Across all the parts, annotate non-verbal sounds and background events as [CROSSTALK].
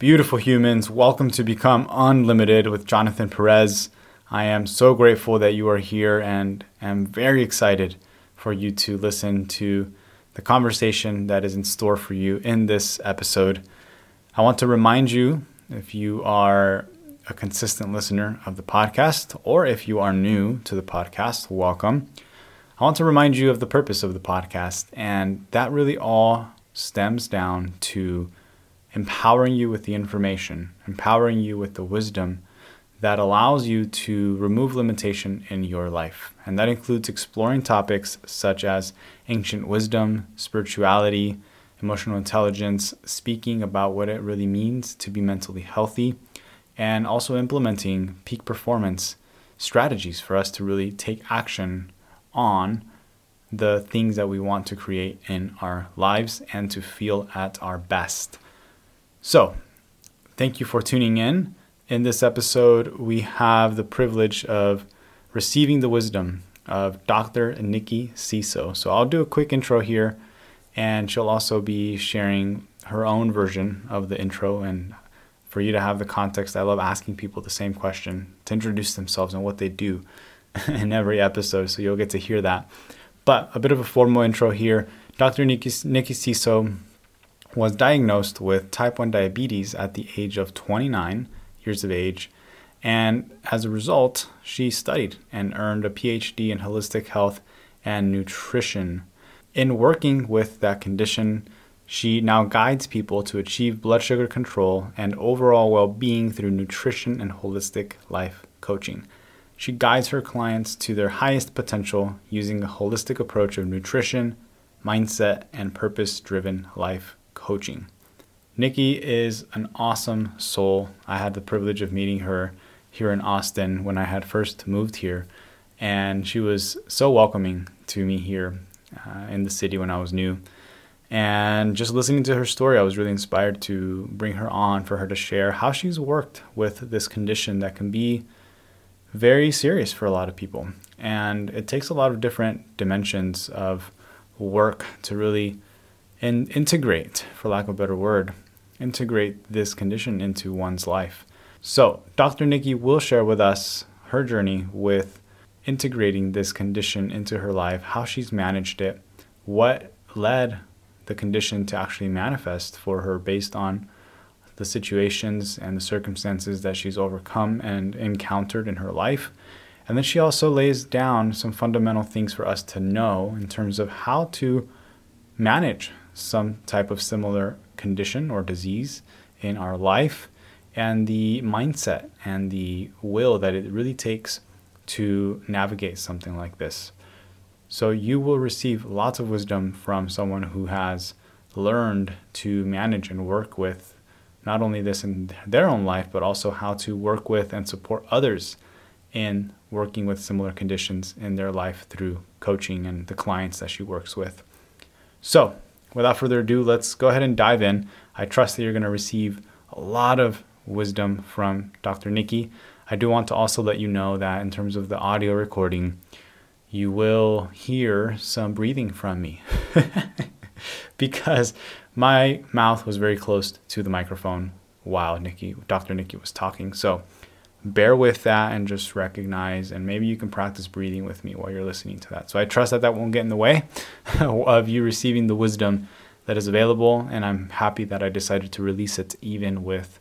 Beautiful humans, welcome to Become Unlimited with Jonathan Perez. I am so grateful that you are here and am very excited for you to listen to the conversation that is in store for you in this episode. I want to remind you if you are a consistent listener of the podcast or if you are new to the podcast, welcome. I want to remind you of the purpose of the podcast, and that really all stems down to empowering you with the information, empowering you with the wisdom that allows you to remove limitation in your life. And that includes exploring topics such as ancient wisdom, spirituality, emotional intelligence, speaking about what it really means to be mentally healthy, and also implementing peak performance strategies for us to really take action on the things that we want to create in our lives and to feel at our best. So, thank you for tuning in. In this episode, we have the privilege of receiving the wisdom of Dr. Nikki Siso. So, I'll do a quick intro here, and she'll also be sharing her own version of the intro. And for you to have the context, I love asking people the same question to introduce themselves and what they do [LAUGHS] in every episode. So, you'll get to hear that. But a bit of a formal intro here. Dr. Nikki, Nikki Siso was diagnosed with type 1 diabetes at the age of 29 years of age. And as a result, she studied and earned a PhD in holistic health and nutrition. In working with that condition, she now guides people to achieve blood sugar control and overall well being through nutrition and holistic life coaching. She guides her clients to their highest potential using a holistic approach of nutrition, mindset, and purpose driven life coaching. Nikki is an awesome soul. I had the privilege of meeting her here in Austin when I had first moved here, and she was so welcoming to me here uh, in the city when I was new. And just listening to her story, I was really inspired to bring her on for her to share how she's worked with this condition that can be very serious for a lot of people. And it takes a lot of different dimensions of work to really and integrate, for lack of a better word, integrate this condition into one's life. So, Dr. Nikki will share with us her journey with integrating this condition into her life, how she's managed it, what led the condition to actually manifest for her based on the situations and the circumstances that she's overcome and encountered in her life. And then she also lays down some fundamental things for us to know in terms of how to manage some type of similar condition or disease in our life and the mindset and the will that it really takes to navigate something like this. So you will receive lots of wisdom from someone who has learned to manage and work with not only this in their own life, but also how to work with and support others in working with similar conditions in their life through coaching and the clients that she works with. So, without further ado, let's go ahead and dive in. I trust that you're going to receive a lot of wisdom from Dr. Nikki. I do want to also let you know that in terms of the audio recording, you will hear some breathing from me [LAUGHS] because my mouth was very close to the microphone while Nikki, Dr. Nikki was talking. So bear with that and just recognize and maybe you can practice breathing with me while you're listening to that. So i trust that that won't get in the way [LAUGHS] of you receiving the wisdom that is available and i'm happy that i decided to release it even with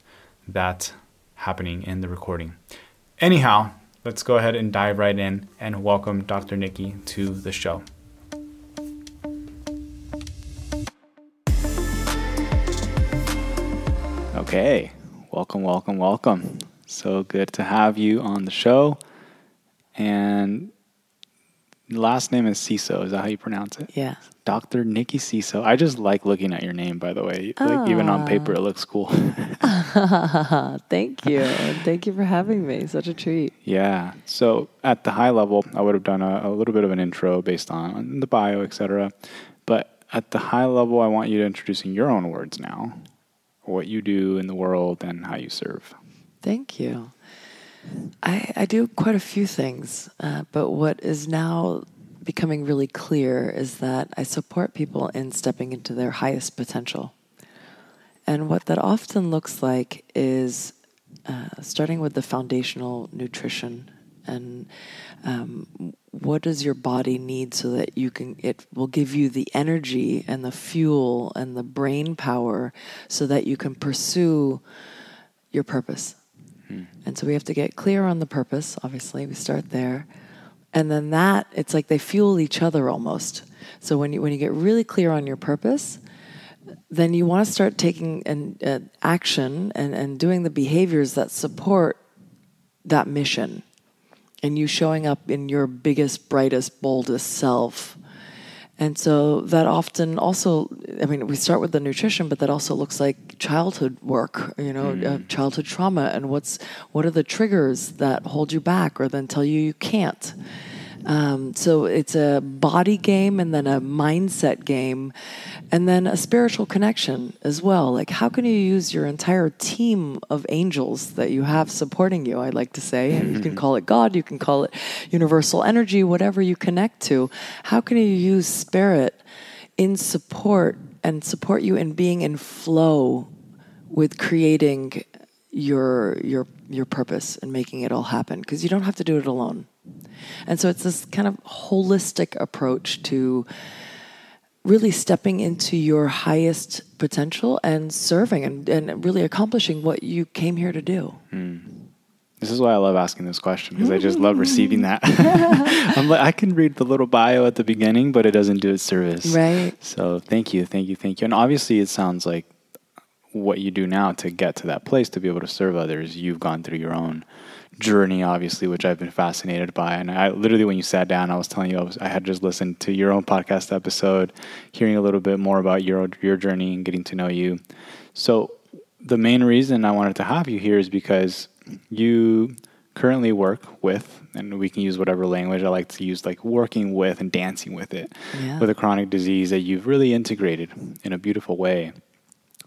that happening in the recording. Anyhow let's go ahead and dive right in and welcome dr nikki to the show. Okay. Welcome welcome welcome so good to have you on the show. And last name is Siso. Is that how you pronounce it? Yeah. Dr. Nikki Siso. I just like looking at your name, by the way. Like even on ah. paper, it looks cool. [LAUGHS] Thank you. [LAUGHS] Thank you for having me. Such a treat. Yeah. So at the high level, I would have done a, a little bit of an intro based on the bio, etc. But at the high level, I want you to introduce in your own words now what you do in the world and how you serve. Thank you. I, I do quite a few things, uh, but what is now becoming really clear is that I support people in stepping into their highest potential. and what that often looks like is uh, starting with the foundational nutrition and um, what does your body need so that you can it will give you the energy and the fuel and the brain power so that you can pursue your purpose hmm. and so we have to get clear on the purpose obviously we start there and then that it's like they fuel each other almost so when you when you get really clear on your purpose then you want to start taking an, uh, action and, and doing the behaviors that support that mission and you showing up in your biggest, brightest, boldest self. And so that often also, I mean, we start with the nutrition, but that also looks like childhood work, you know, mm. uh, childhood trauma, and what's what are the triggers that hold you back or then tell you you can't. Um, so it's a body game and then a mindset game and then a spiritual connection as well. Like, how can you use your entire team of angels that you have supporting you? I like to say, and you can call it God, you can call it universal energy, whatever you connect to. How can you use spirit in support and support you in being in flow with creating your your your purpose and making it all happen? Because you don't have to do it alone. And so it's this kind of holistic approach to really stepping into your highest potential and serving and, and really accomplishing what you came here to do. Mm. This is why I love asking this question because I just love [LAUGHS] receiving that. [LAUGHS] I'm like, I can read the little bio at the beginning, but it doesn't do its service. Right. So thank you, thank you, thank you. And obviously, it sounds like what you do now to get to that place to be able to serve others. You've gone through your own journey, obviously, which I've been fascinated by. And I literally, when you sat down, I was telling you I, was, I had just listened to your own podcast episode, hearing a little bit more about your your journey and getting to know you. So the main reason I wanted to have you here is because you currently work with, and we can use whatever language I like to use, like working with and dancing with it, yeah. with a chronic disease that you've really integrated in a beautiful way.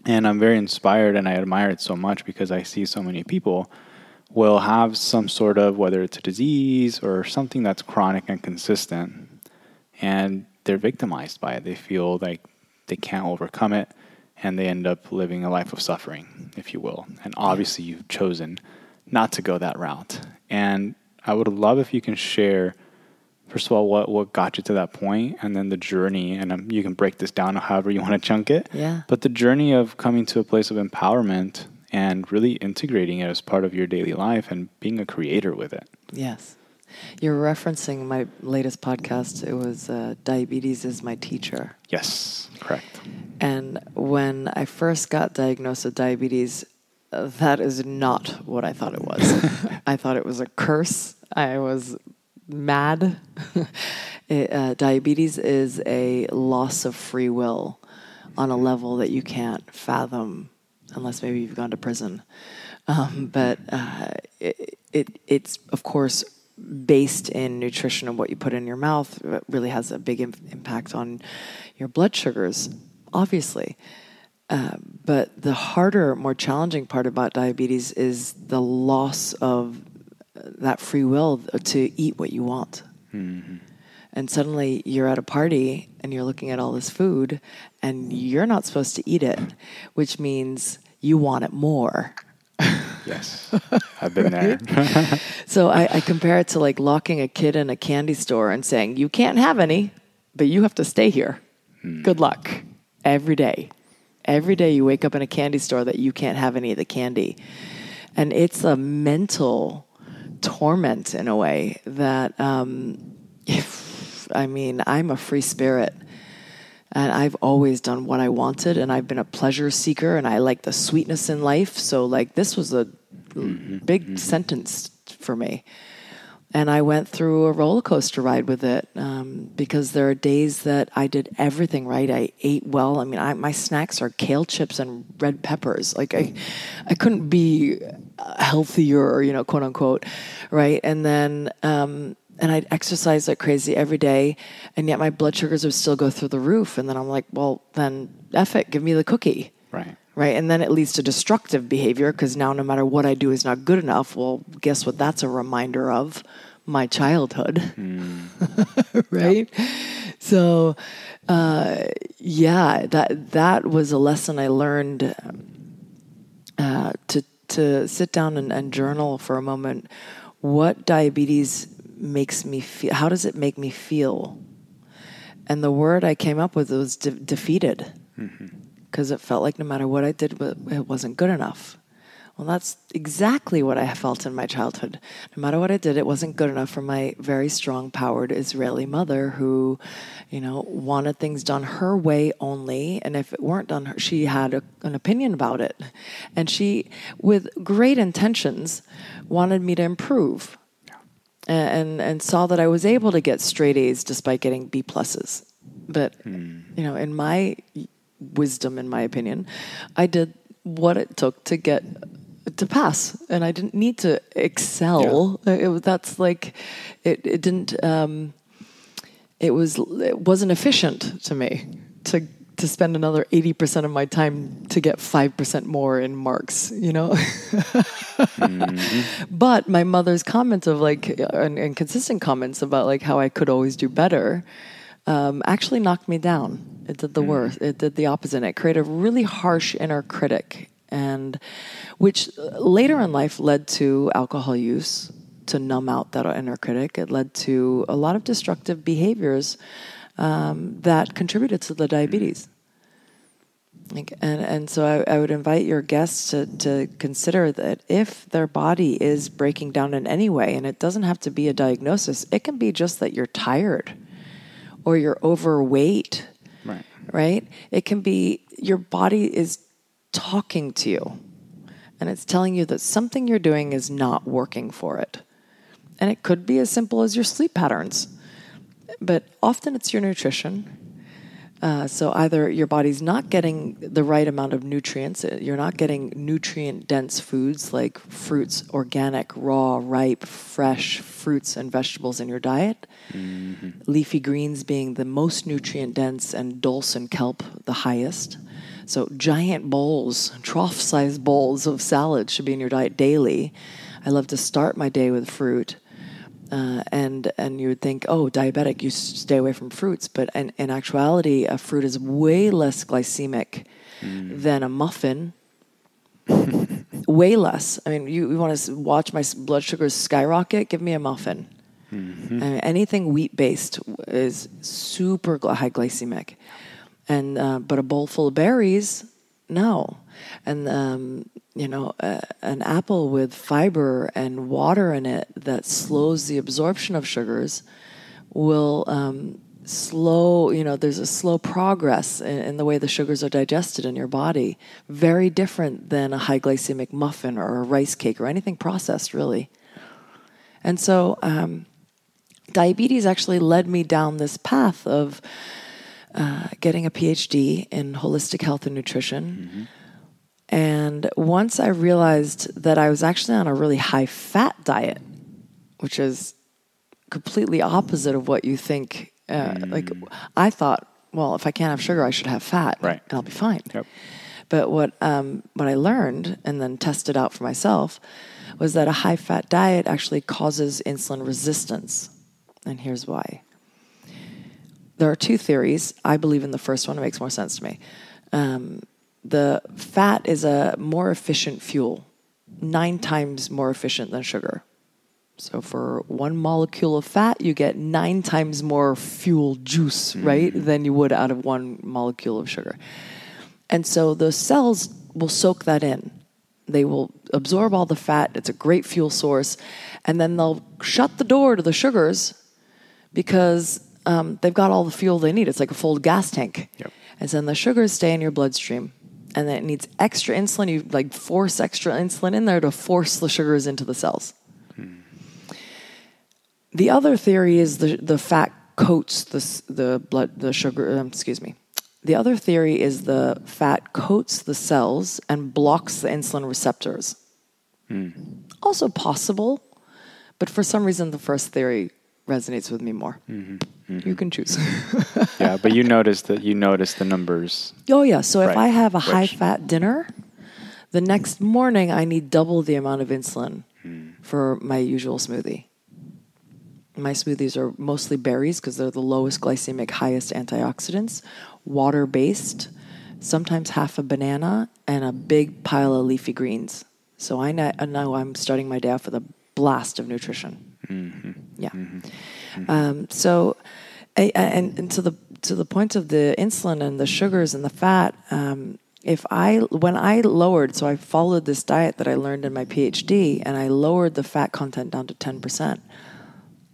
And I'm very inspired and I admire it so much because I see so many people will have some sort of, whether it's a disease or something that's chronic and consistent, and they're victimized by it. They feel like they can't overcome it, and they end up living a life of suffering, if you will. And obviously, you've chosen not to go that route. And I would love if you can share, first of all, what, what got you to that point, and then the journey. And um, you can break this down however you want to chunk it. Yeah. But the journey of coming to a place of empowerment and really integrating it as part of your daily life and being a creator with it. Yes. You're referencing my latest podcast. It was uh, Diabetes is My Teacher. Yes, correct. And when I first got diagnosed with diabetes, uh, that is not what I thought it was. [LAUGHS] I thought it was a curse. I was mad. [LAUGHS] it, uh, diabetes is a loss of free will on a level that you can't fathom unless maybe you've gone to prison. Um, but uh, it, it, it's of course based in nutrition and what you put in your mouth it really has a big Im- impact on your blood sugars, obviously. Uh, but the harder, more challenging part about diabetes is the loss of that free will to eat what you want. Mm-hmm and suddenly you're at a party and you're looking at all this food and you're not supposed to eat it, which means you want it more. yes, [LAUGHS] I've been there. so I, I, compare it to like locking a kid in a candy store and saying, You can't have any, but you have to stay here. Hmm. Good luck. Every day. Every day you wake up in a candy store that you can't have any of the candy. And it's a mental torment in a way that, um, if, [LAUGHS] I mean, I'm a free spirit and I've always done what I wanted and I've been a pleasure seeker and I like the sweetness in life. So like this was a mm-hmm. big mm-hmm. sentence for me. And I went through a roller coaster ride with it um, because there are days that I did everything right. I ate well. I mean, I, my snacks are kale chips and red peppers. Like I, I couldn't be healthier, you know, quote unquote, right? And then um, and I'd exercise like crazy every day, and yet my blood sugars would still go through the roof. And then I'm like, well, then F it, give me the cookie. Right. Right. And then it leads to destructive behavior because now no matter what I do is not good enough. Well, guess what? That's a reminder of my childhood. Mm. [LAUGHS] right. So, uh, yeah, that, that was a lesson I learned uh, to to sit down and, and journal for a moment. What diabetes makes me feel? How does it make me feel? And the word I came up with was de- defeated, mm-hmm. because it felt like no matter what I did, it wasn't good enough. Well, that's exactly what I felt in my childhood. No matter what I did, it wasn't good enough for my very strong, powered Israeli mother who, you know, wanted things done her way only. And if it weren't done, she had a, an opinion about it. And she, with great intentions, wanted me to improve. And, and saw that I was able to get straight A's despite getting B pluses. But, you know, in my wisdom, in my opinion, I did what it took to get to pass, and I didn't need to excel. Yeah. It, that's like it. It didn't. Um, it was. It wasn't efficient to me to to spend another 80% of my time to get 5% more in marks, you know? mm-hmm. [LAUGHS] But my mother's comments of like, and, and, consistent comments about like how I could always do better um, actually knocked me down. It did the mm. worst. It did the opposite. It created a really harsh inner critic and which later in life led to alcohol use to numb out that inner critic. It led to a lot of destructive behaviors um, that contributed to the diabetes. Like, and and so I, I, would invite your guests to, to consider that if their body is breaking down in any way, and it doesn't have to be a diagnosis, it can be just that you're tired or you're overweight. Right. Right? It can be your body is talking to you and it's telling you that something you're doing is not working for it. And it could be as simple as your sleep patterns, but often it's your nutrition. Uh, so either your body's not getting the right amount of nutrients, uh, you're not getting nutrient dense foods like fruits, organic, raw, ripe, fresh fruits and vegetables in your diet. Mm-hmm. Leafy greens being the most nutrient dense, and dulse and kelp the highest. So, giant bowls, trough sized bowls of salad should be in your diet daily. I love to start my day with fruit. Uh, and and you would think, oh, diabetic, you stay away from fruits. But in, in actuality, a fruit is way less glycemic mm. than a muffin. way less. I mean, you, you want to watch my blood sugars skyrocket? Give me a muffin. Mm-hmm. I mean, anything wheat based is super high glycemic and uh, but a bowl full of berries, no. And um, you know, uh, an apple with fiber and water in it that slows the absorption of sugars will um, slow. You know, there's a slow progress in, in, the way the sugars are digested in your body. Very different than a high glycemic muffin or a rice cake or anything processed, really. And so, um, diabetes actually led me down this path of uh, getting a PhD in holistic health and nutrition. Mm-hmm. And once I realized that I was actually on a really high fat diet, which is completely opposite of what you think. Uh, mm. Like, I thought, well, if I can't have sugar, I should have fat, right. and I'll be fine. Yep. But what um, what I learned and then tested out for myself was that a high fat diet actually causes insulin resistance, and here's why there are two theories. I believe in the first one. It makes more sense to me. Um, the fat is a more efficient fuel, nine times more efficient than sugar. So for one molecule of fat, you get nine times more fuel juice, mm-hmm. right, than you would out of one molecule of sugar. And so those cells will soak that in. They will absorb all the fat. It's a great fuel source. And then they'll shut the door to the sugars because um, they've got all the fuel they need. It's like a full gas tank. Yep. And then the sugars stay in your bloodstream. And then it needs extra insulin. You like force extra insulin in there to force the sugars into the cells. Hmm. The other theory is the, the fat coats the, the blood, the sugar, um, excuse me. The other theory is the fat coats the cells and blocks the insulin receptors. Hmm. Also possible, but for some reason, the first theory resonates with me more. Mm-hmm. Mm-hmm. You can choose. [LAUGHS] yeah, but you notice that you notice the numbers. Oh yeah. So right. if I have a Which, high fat dinner, the next morning I need double the amount of insulin mm. for my usual smoothie. My smoothies are mostly berries because they're the lowest glycemic, highest antioxidants, water based. sometimes half a banana, and a big pile of leafy greens. So I know, I know I'm starting my day off with a blast of nutrition. Mm-hmm. Yeah. Um, so, I, I- and, and to the to the point of the insulin and the sugars and the fat, um, if I when I lowered, so I followed this diet that I learned in my PhD, and I lowered the fat content down to ten percent.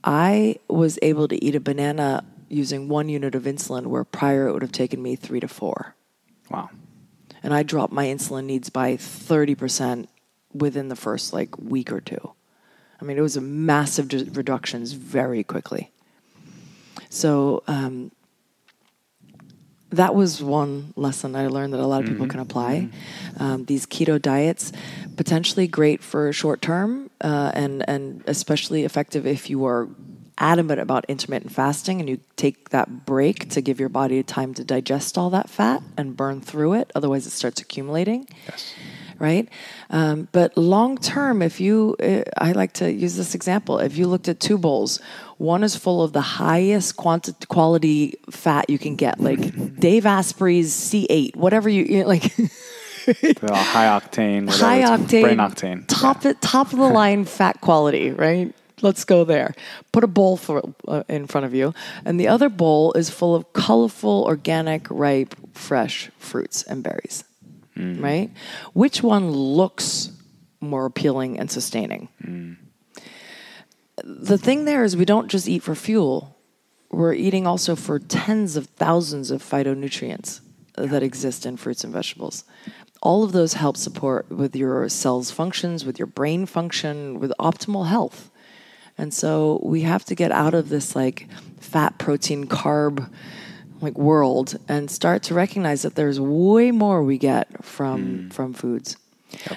I was able to eat a banana using one unit of insulin, where prior it would have taken me three to four Wow. and I dropped my insulin needs by 30% within the first like week or two. I mean, it was a massive d- reductions very quickly. So um, that was one lesson I learned that a lot of people can apply. Um, these keto diets potentially great for short term, uh, and and especially effective if you are adamant about intermittent fasting and you take that break to give your body time to digest all that fat and burn through it. Otherwise, it starts accumulating Yes. Right? Um, but long term, if you, uh, I like to use this example. If you looked at two bowls, one is full of the highest quanti- quality fat you can get, like Dave Asprey's C8, whatever you, you know, like [LAUGHS] high octane. high octane, Brain octane. top it, top of the [LAUGHS] line fat quality, right? Let's go there. Put a bowl for uh, in front of you, and the other bowl is full of colorful, organic, ripe, fresh fruits and berries. Mm-hmm. Right? Which one looks more appealing and sustaining? Mm. The thing there is, we don't just eat for fuel. We're eating also for tens of thousands of phytonutrients that exist in fruits and vegetables. All of those help support with your cells' functions, with your brain function, with optimal health. And so we have to get out of this like fat, protein, carb like world and start to recognize that there's way more we get from from foods.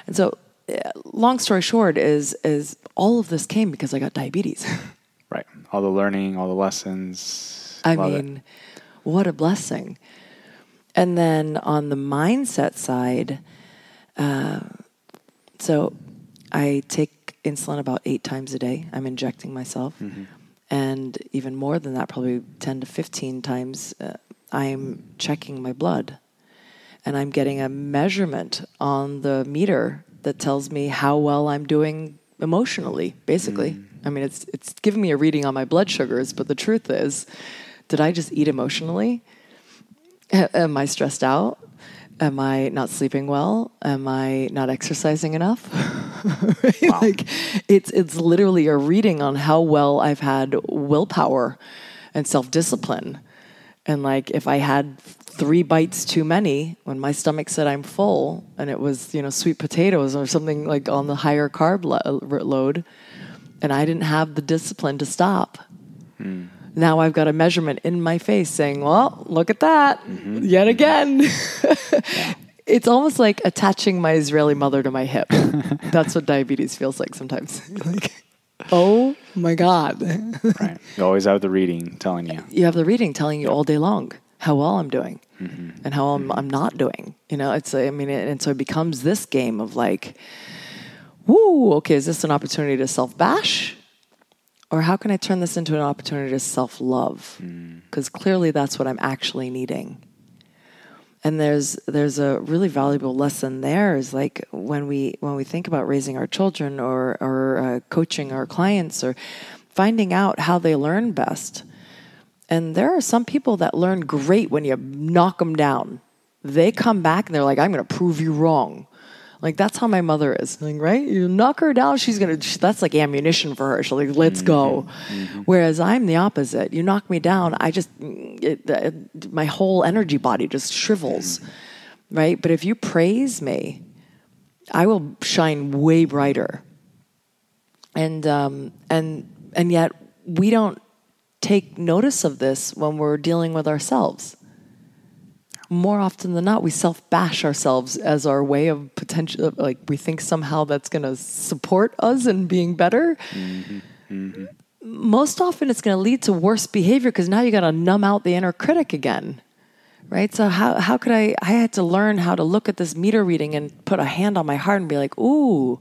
And so uh, long story short is is all of this came because I got diabetes. [LAUGHS] Right. All the learning, all the lessons. I Love it. mean, what a blessing. And then on the mindset side, uh, so I take insulin about eight times a day. I'm injecting myself. And even more than that, probably 10 to 15 times, uh, I'm checking my blood. And I'm getting a measurement on the meter that tells me how well I'm doing emotionally, basically. I mean, it's, it's giving me a reading on my blood sugars, but the truth is, did I just eat emotionally? Am I stressed out? Am I not sleeping well? Am I not exercising enough? [LAUGHS] Right? Like it's it's literally a reading on how well I've had willpower and self-discipline. And like if I had 3 bites too many when my stomach said I'm full and it was, you know, sweet potatoes or something like on the higher carb lo- load and I didn't have the discipline to stop hmm. Now I've got a measurement in my face saying, well, look at that mm-hmm. yet mm-hmm. again. [LAUGHS] [LAUGHS] it's almost like attaching my Israeli mother to my hip. [LAUGHS] That's what diabetes feels like sometimes. like, oh my God. right. You always have the reading telling you. you have the reading telling you all day long how well I'm doing mm-hmm. and how I'm, I'm not doing. You know, it's, I mean, it, and so it becomes this game of like, woo, okay, is this an opportunity to self bash? Or how can I turn this into an opportunity to self love? Because clearly that's what I'm actually needing. And there's there's a really valuable lesson there is like when we when we think about raising our children or or uh, coaching our clients or finding out how they learn best. And there are some people that learn great when you knock them down. They come back and they're like, "I'm going to prove you wrong." Like that's how my mother is, like right? You knock her down, she's gonna. That's like ammunition for her. She's like, "Let's go." Mm-hmm. Mm-hmm. Whereas I'm the opposite. You knock me down, I just, it, it, my whole energy body just shrivels, mm-hmm. right? But if you praise me, I will shine way brighter. And um, and and yet we don't take notice of this when we're dealing with ourselves more often than not, we self bash ourselves as our way of potential. Like we think somehow that's going to support us in being better. Mm-hmm. Most often, it's going to lead to worse behavior because now you got to numb out the inner critic again, right? So how how could I? I had to learn how to look at this meter reading and put a hand on my heart and be like, "Ooh,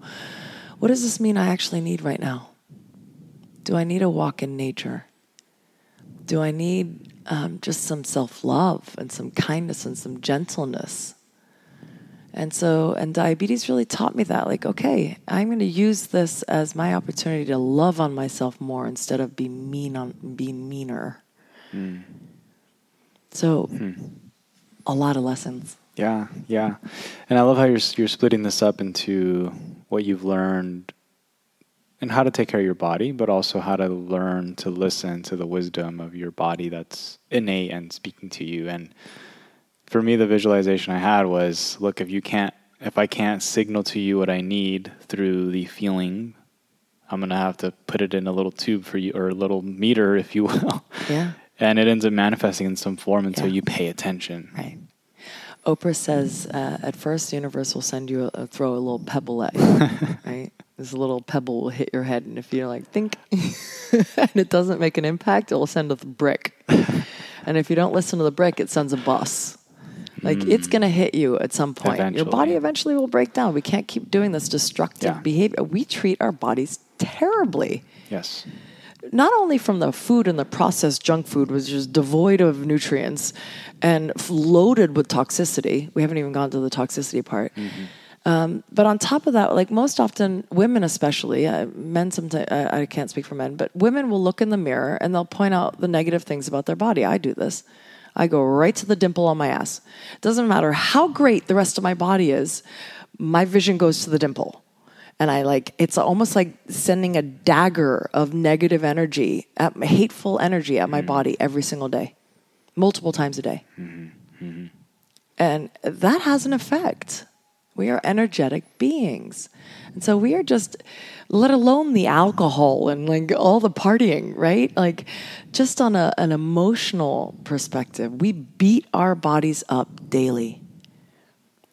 what does this mean? I actually need right now? Do I need a walk in nature? Do I need um, just some self love and some kindness and some gentleness. And so, and diabetes really taught me that. Like, okay, I'm going to use this as my opportunity to love on myself more instead of be mean on being meaner. Mm. So, a lot of lessons. Yeah, yeah, and I love how you're you're splitting this up into what you've learned and how to take care of your body, but also how to learn to listen to the wisdom of your body that's innate and speaking to you. And for me, the visualization I had was, look, if you can't, if I can't signal to you what I need through the feeling, I'm gonna have to put it in a little tube for you or a little meter, [LAUGHS] if you will. Yeah. And it ends up manifesting in some form until Yeah. you pay attention. Right. Oprah says uh, at first the universe will send you a, throw a little pebble at you, [LAUGHS] right? This little pebble will hit your head, and if you're like think, [LAUGHS] and it doesn't make an impact, it will send a brick. [LAUGHS] and if you don't listen to the brick, it sends a bus. Like it's mm. gonna hit you at some point. Your body Eventually. eventually will break down. We can't keep doing this destructive Yeah. behavior. We treat our bodies terribly Yes. not only from the food and the processed junk food, which is devoid of nutrients and loaded with toxicity. We haven't even gone to the toxicity part. Mm-hmm. Um, but on top of that, like most often, women especially, uh, men sometimes, I, I can't speak for men, but women will look in the mirror and they'll point out the negative things about their body. I do this. I go right to the dimple on my ass. Doesn't matter how great the rest of my body is, my vision goes to the dimple and I like it's almost like sending a dagger of negative energy, at, hateful energy at my body every single day, multiple times a day, and that has an effect. We are energetic beings, and so we are just, let alone the alcohol and like all the partying, right? Like, just on a, an emotional perspective, we beat our bodies up daily.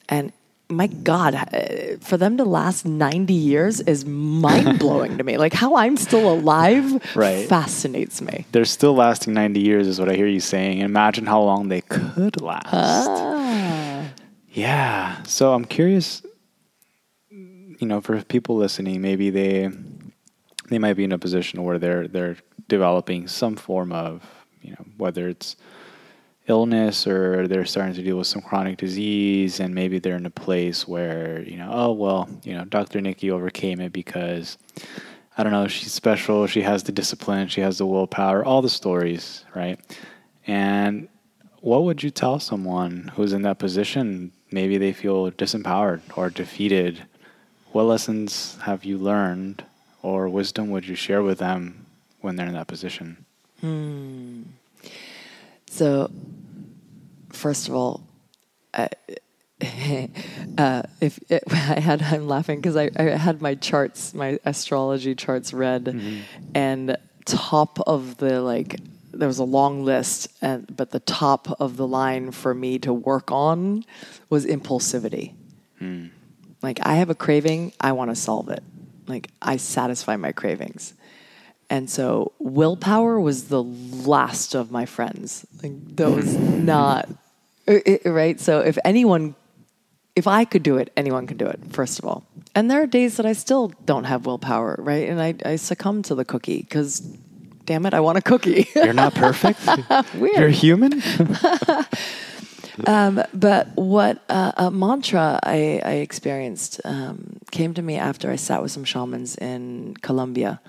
And my God, uh, for them to last 90 years is mind blowing to me. Like how I'm still alive [LAUGHS] Right. fascinates me. They're still lasting 90 years, is what I hear you saying. Imagine how long they could last. Ah. Yeah. So I'm curious, you know, for people listening, maybe they they might be in a position where they're they're developing some form of, you know, whether it's illness or they're starting to deal with some chronic disease and maybe they're in a place where, you know, oh well, you know, Dr. Nikki overcame it because I don't know, she's special, she has the discipline, she has the willpower, all the stories, right? And what would you tell someone who's in that position? Maybe they feel disempowered or defeated. What lessons have you learned or wisdom would you share with them when they're in that position? Hmm. So, first of all, I, [LAUGHS] uh, if it, [LAUGHS] I had, I'm laughing because I, I had my charts, my astrology charts read, and top of the like, there was a long list, and but the top of the line for me to work on was impulsivity. Hmm. Like I have a craving, I want to solve it. Like I satisfy my cravings. And so willpower was the last of my friends. Like that was hmm. not i- i- right. So if anyone, if I could do it, anyone can do it. First of all, and there are days that I still don't have willpower, right? And I, I succumb to the cookie because, damn it, I want a cookie. [LAUGHS] You're not perfect. [LAUGHS] You're human. [LAUGHS] But what uh, a mantra I, I experienced um, came to me after I sat with some shamans in Colombia.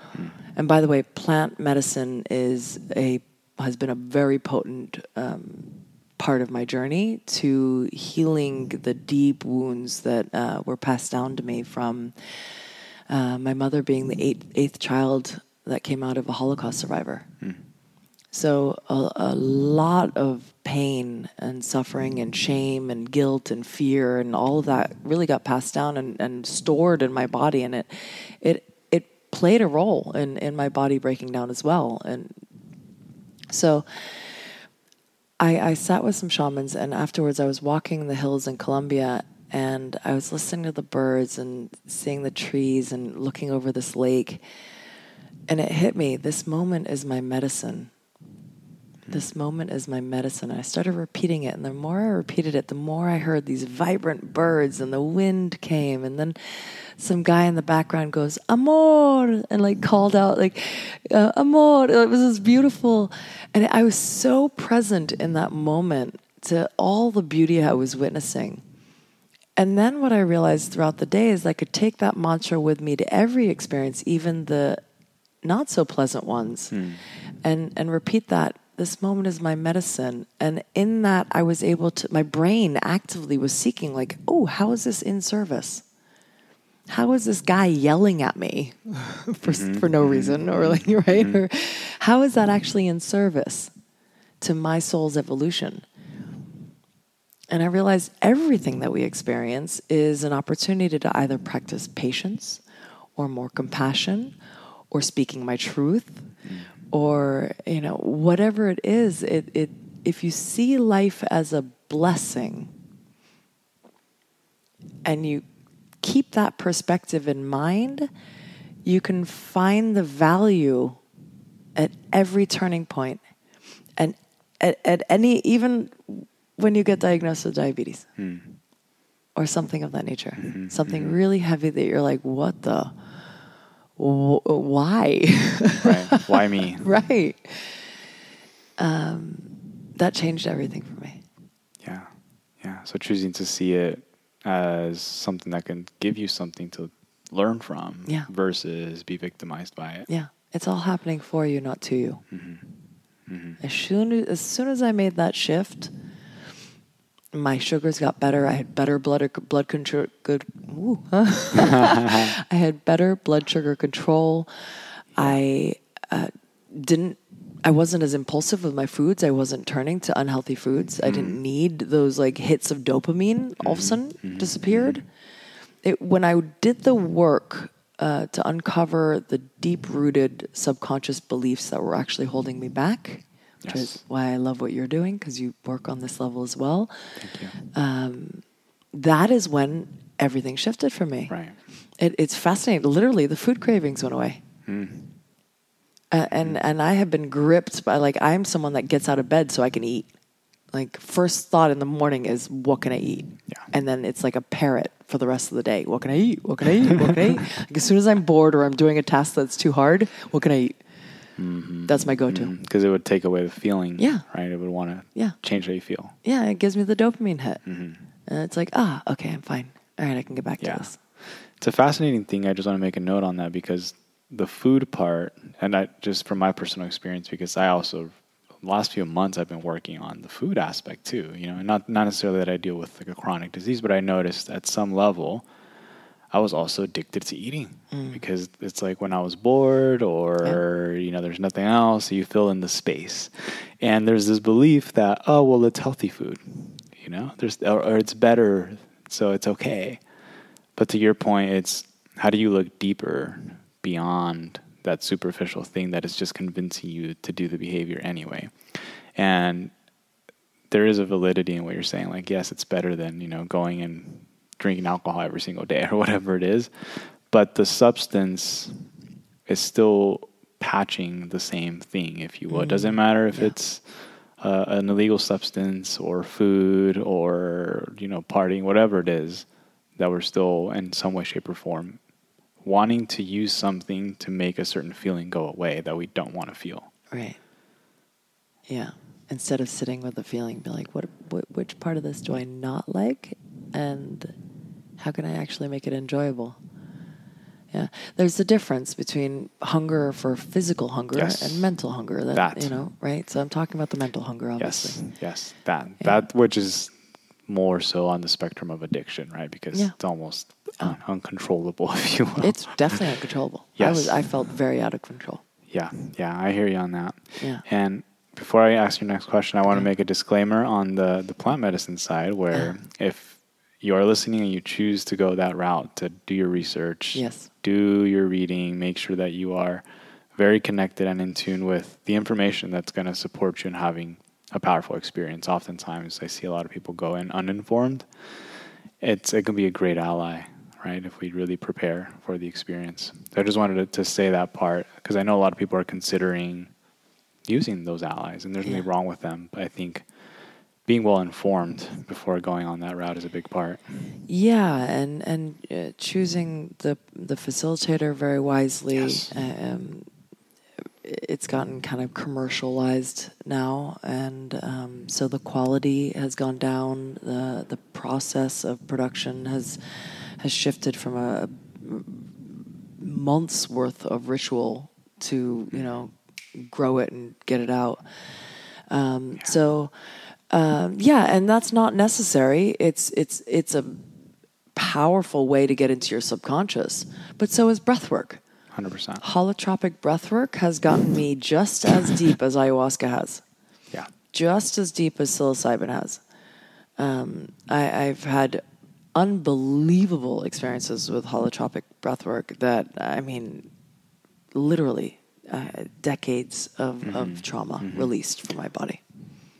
And by the way, plant medicine is a has been a very potent um, part of my journey to healing the deep wounds that uh, were passed down to me from uh, my mother being the eighth, eighth child that came out of a Holocaust survivor. Hmm. So a, a lot of pain and suffering and shame and guilt and fear and all of that really got passed down and, and stored in my body and it it it played a role in, in my body breaking down as well. And so I, I sat with some shamans and afterwards I was walking the hills in Colombia and I was listening to the birds and seeing the trees and looking over this lake. And it hit me this moment is my medicine This moment is my medicine. I started repeating it, and the more I repeated it, the more I heard these vibrant birds, and the wind came, and then some guy in the background goes "amor" and like called out like uh, "amor." It was this beautiful, and I was so present in that moment to all the beauty I was witnessing. And then what I realized throughout the day is I could take that mantra with me to every experience, even the not so pleasant ones, hmm. and and repeat that this moment is my medicine. And in that, I was able to, my brain actively was seeking, like, oh, how is this in service? How is this guy yelling at me [LAUGHS] for, mm-hmm. for no mm-hmm. reason? [LAUGHS] Or, like, mm-hmm. right? Or how is that actually in service to my soul's evolution? And I realized everything that we experience is an opportunity to either practice patience or more compassion or speaking my truth or you know whatever it is it, it if you see life as a blessing and you keep that perspective in mind you can find the value at every turning point and at, at any even when you get diagnosed with diabetes hmm. or something of that nature mm-hmm. something mm-hmm. really heavy that you're like what the why right. Why me? [LAUGHS] right um, that changed everything for me Yeah. Yeah. So choosing to see it as something that can give you something to learn from Yeah. versus be victimized by it. yeah it's all happening for you not to you Mm-hmm. as soon as, as soon as i made that shift my sugars got better i had better blood blood control good ooh, [LAUGHS] i had better blood sugar control i uh, didn't I wasn't as impulsive with my foods. I wasn't turning to unhealthy foods. I didn't need those like hits of dopamine all of a sudden disappeared. It, when I did the work uh, to uncover the deep rooted subconscious beliefs that were actually holding me back, which Yes. is why I love what you're doing because you work on this level as well. Thank you. Um, that is when everything shifted for me. Right. It, it's fascinating. Literally, the food cravings went away. Uh, and and I have been gripped by like I'm someone that gets out of bed so I can eat. Like first thought in the morning is what can I eat? Yeah. And then it's like a parrot for the rest of the day. What can I eat? What can I eat? What can I eat? [LAUGHS] Like as soon as I'm bored or I'm doing a task that's too hard, what can I eat? Mm-hmm. That's my go-to. Mm-hmm. Because it would take away the feeling. Yeah. Right. It would want to Yeah. change how you feel. Yeah, it gives me the dopamine hit. Mm-hmm. And it's like, ah, okay, I'm fine. All right, I can get back Yeah. to this. It's a fascinating thing. I just want to make a note on that because the food part, and I just from my personal experience, because I also last few months I've been working on the food aspect too. You know, and not not necessarily that I deal with like a chronic disease, but I noticed at some level. I was also addicted to eating mm. because it's like when I was bored or you know there's nothing else, you fill in the space, and there's this belief that oh well it's healthy food, you know, there's or, or it's better, so it's okay. But to your point, it's how do you look deeper beyond that superficial thing that is just convincing you to do the behavior anyway? And there is a validity in what you're saying. Like, yes, it's better than, you know, going and drinking alcohol every single day or [LAUGHS] whatever it is. But the substance is still patching the same thing, if you will. It doesn't matter if Yeah. it's uh, an illegal substance or food or, you know, partying, whatever it is, that we're still in some way, shape, or form wanting to use something to make a certain feeling go away that we don't want to feel. Right. Yeah. Instead of sitting with the feeling, be like, what, what, which part of this do I not like, and how can I actually make it enjoyable? Yeah, there's a difference between hunger for physical hunger Yes. and mental hunger. That, That. you know, right? So I'm talking about the mental hunger, obviously. Yes, yes, that Yeah. that which is more so on the spectrum of addiction, right? Because Yeah. it's almost oh. un- uncontrollable, [LAUGHS] if you will. It's definitely uncontrollable. I Yes. was, I felt very out of control. yeah, yeah, I hear you on that. Yeah. And before I ask your next question, I want to make a disclaimer on the the plant medicine side, where if you are listening and you choose to go that route to do your research, Yes. do your reading, make sure that you are very connected and in tune with the information that's going to support you in having a powerful experience. Oftentimes, I see a lot of people go in uninformed. It's it can be a great ally, right? If we really prepare for the experience. So I just wanted to, to say that part because I know a lot of people are considering using those allies, and there's Yeah. nothing wrong with them. But I think being well informed before going on that route is a big part. Yeah, and and uh, choosing the the facilitator very wisely. Yes. Um, it's gotten kind of commercialized now, and um, so the quality has gone down. the The process of production has has shifted from a months worth of ritual to you know grow it and get it out. Um, So um, yeah, and that's not necessary. It's it's it's a powerful way to get into your subconscious, but so is breath work. Hundred percent. Holotropic breath work has gotten me just as deep as ayahuasca has, Yeah. just as deep as psilocybin has. Um, I, I've had unbelievable experiences with holotropic breath work that, I mean, literally uh, decades of, of trauma released from my body.